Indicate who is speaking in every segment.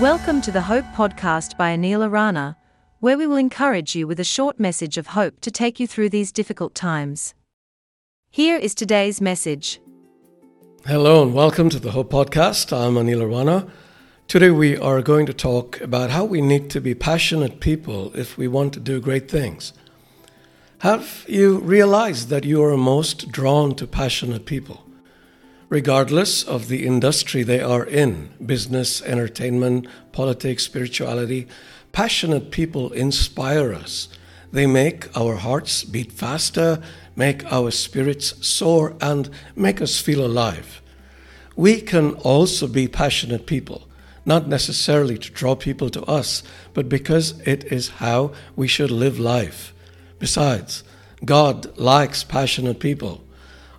Speaker 1: Welcome to the Hope Podcast by Anil Arana, where we will encourage you with a short message of hope to take you through these difficult times. Here is today's message.
Speaker 2: Hello and welcome to the Hope Podcast. I'm Anil Arana. Today we are going to talk about how we need to be passionate people if we want to do great things. Have you realized that you are most drawn to passionate people? Regardless of the industry they are in business, entertainment, politics, spirituality passionate people inspire us. They make our hearts beat faster, make our spirits soar, and make us feel alive. We can also be passionate people, not necessarily to draw people to us, but because it is how we should live life. Besides, God likes passionate people.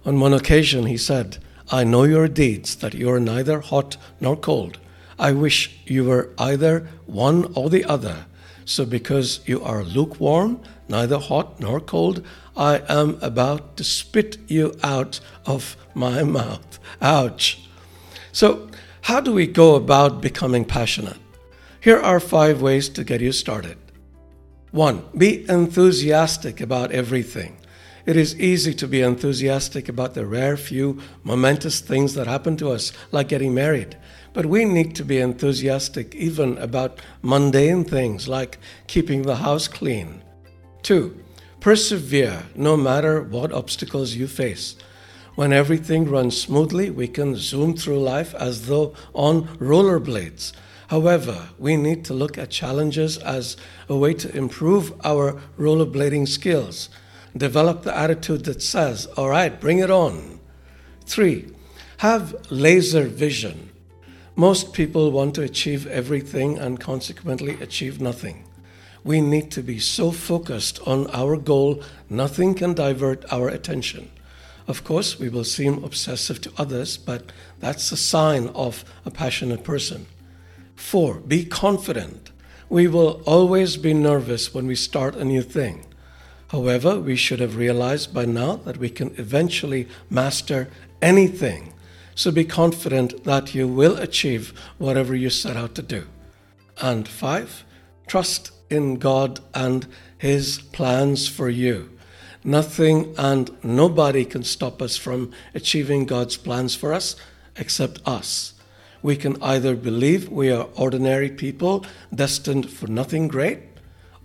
Speaker 2: On one occasion, he said, I know your deeds, that you are neither hot nor cold. I wish you were either one or the other. So, because you are lukewarm, neither hot nor cold, I am about to spit you out of my mouth. Ouch. So, how do we go about becoming passionate? Here are five ways to get you started. One, be enthusiastic about everything. It is easy to be enthusiastic about the rare few momentous things that happen to us, like getting married. But we need to be enthusiastic even about mundane things, like keeping the house clean. Two, persevere no matter what obstacles you face. When everything runs smoothly, we can zoom through life as though on rollerblades. However, we need to look at challenges as a way to improve our rollerblading skills. Develop the attitude that says, All right, bring it on. Three, have laser vision. Most people want to achieve everything and consequently achieve nothing. We need to be so focused on our goal, nothing can divert our attention. Of course, we will seem obsessive to others, but that's a sign of a passionate person. Four, be confident. We will always be nervous when we start a new thing. However, we should have realized by now that we can eventually master anything. So be confident that you will achieve whatever you set out to do. And five, trust in God and His plans for you. Nothing and nobody can stop us from achieving God's plans for us except us. We can either believe we are ordinary people destined for nothing great,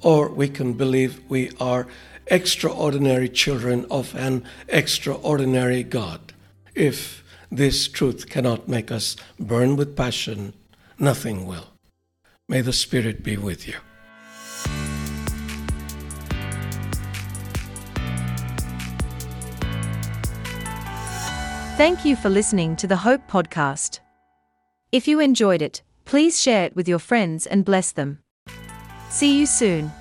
Speaker 2: or we can believe we are extraordinary children of an extraordinary God. If this truth cannot make us burn with passion, nothing will. May the Spirit be with you.
Speaker 1: Thank you for listening to the Hope Podcast. If you enjoyed it, please share it with your friends and bless them. See you soon.